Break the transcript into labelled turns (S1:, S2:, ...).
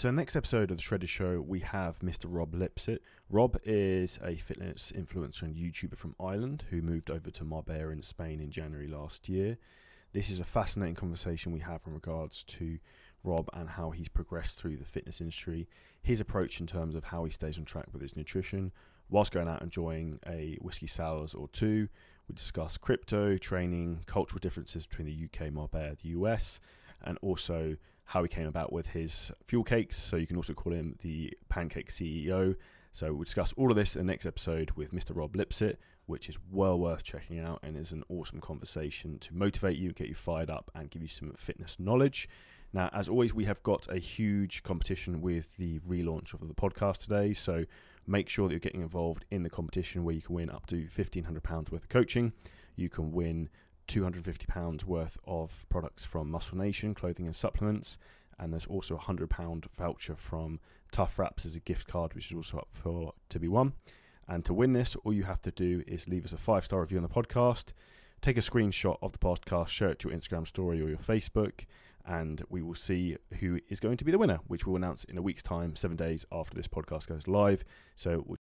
S1: So, next episode of the Shredded Show, we have Mr. Rob Lipsett. Rob is a fitness influencer and YouTuber from Ireland who moved over to Marbella in Spain in January last year. This is a fascinating conversation we have in regards to Rob and how he's progressed through the fitness industry, his approach in terms of how he stays on track with his nutrition, whilst going out enjoying a whiskey sours or two. We discuss crypto, training, cultural differences between the UK, Marbella, the US, and also how he came about with his fuel cakes. So you can also call him the pancake CEO. So we'll discuss all of this in the next episode with Mr. Rob Lipsett, which is well worth checking out and is an awesome conversation to motivate you, get you fired up, and give you some fitness knowledge. Now, as always, we have got a huge competition with the relaunch of the podcast today. So make sure that you're getting involved in the competition where you can win up to £1,500 worth of coaching. You can win £250 worth of products from Muscle Nation, clothing and supplements. And there's also a £100 voucher from Tough Wraps as a gift card, which is also up for to be won. And to win this, all you have to do is leave us a five star review on the podcast, take a screenshot of the podcast, share it to your Instagram story or your Facebook, and we will see who is going to be the winner, which we'll announce in a week's time, seven days after this podcast goes live. So we'll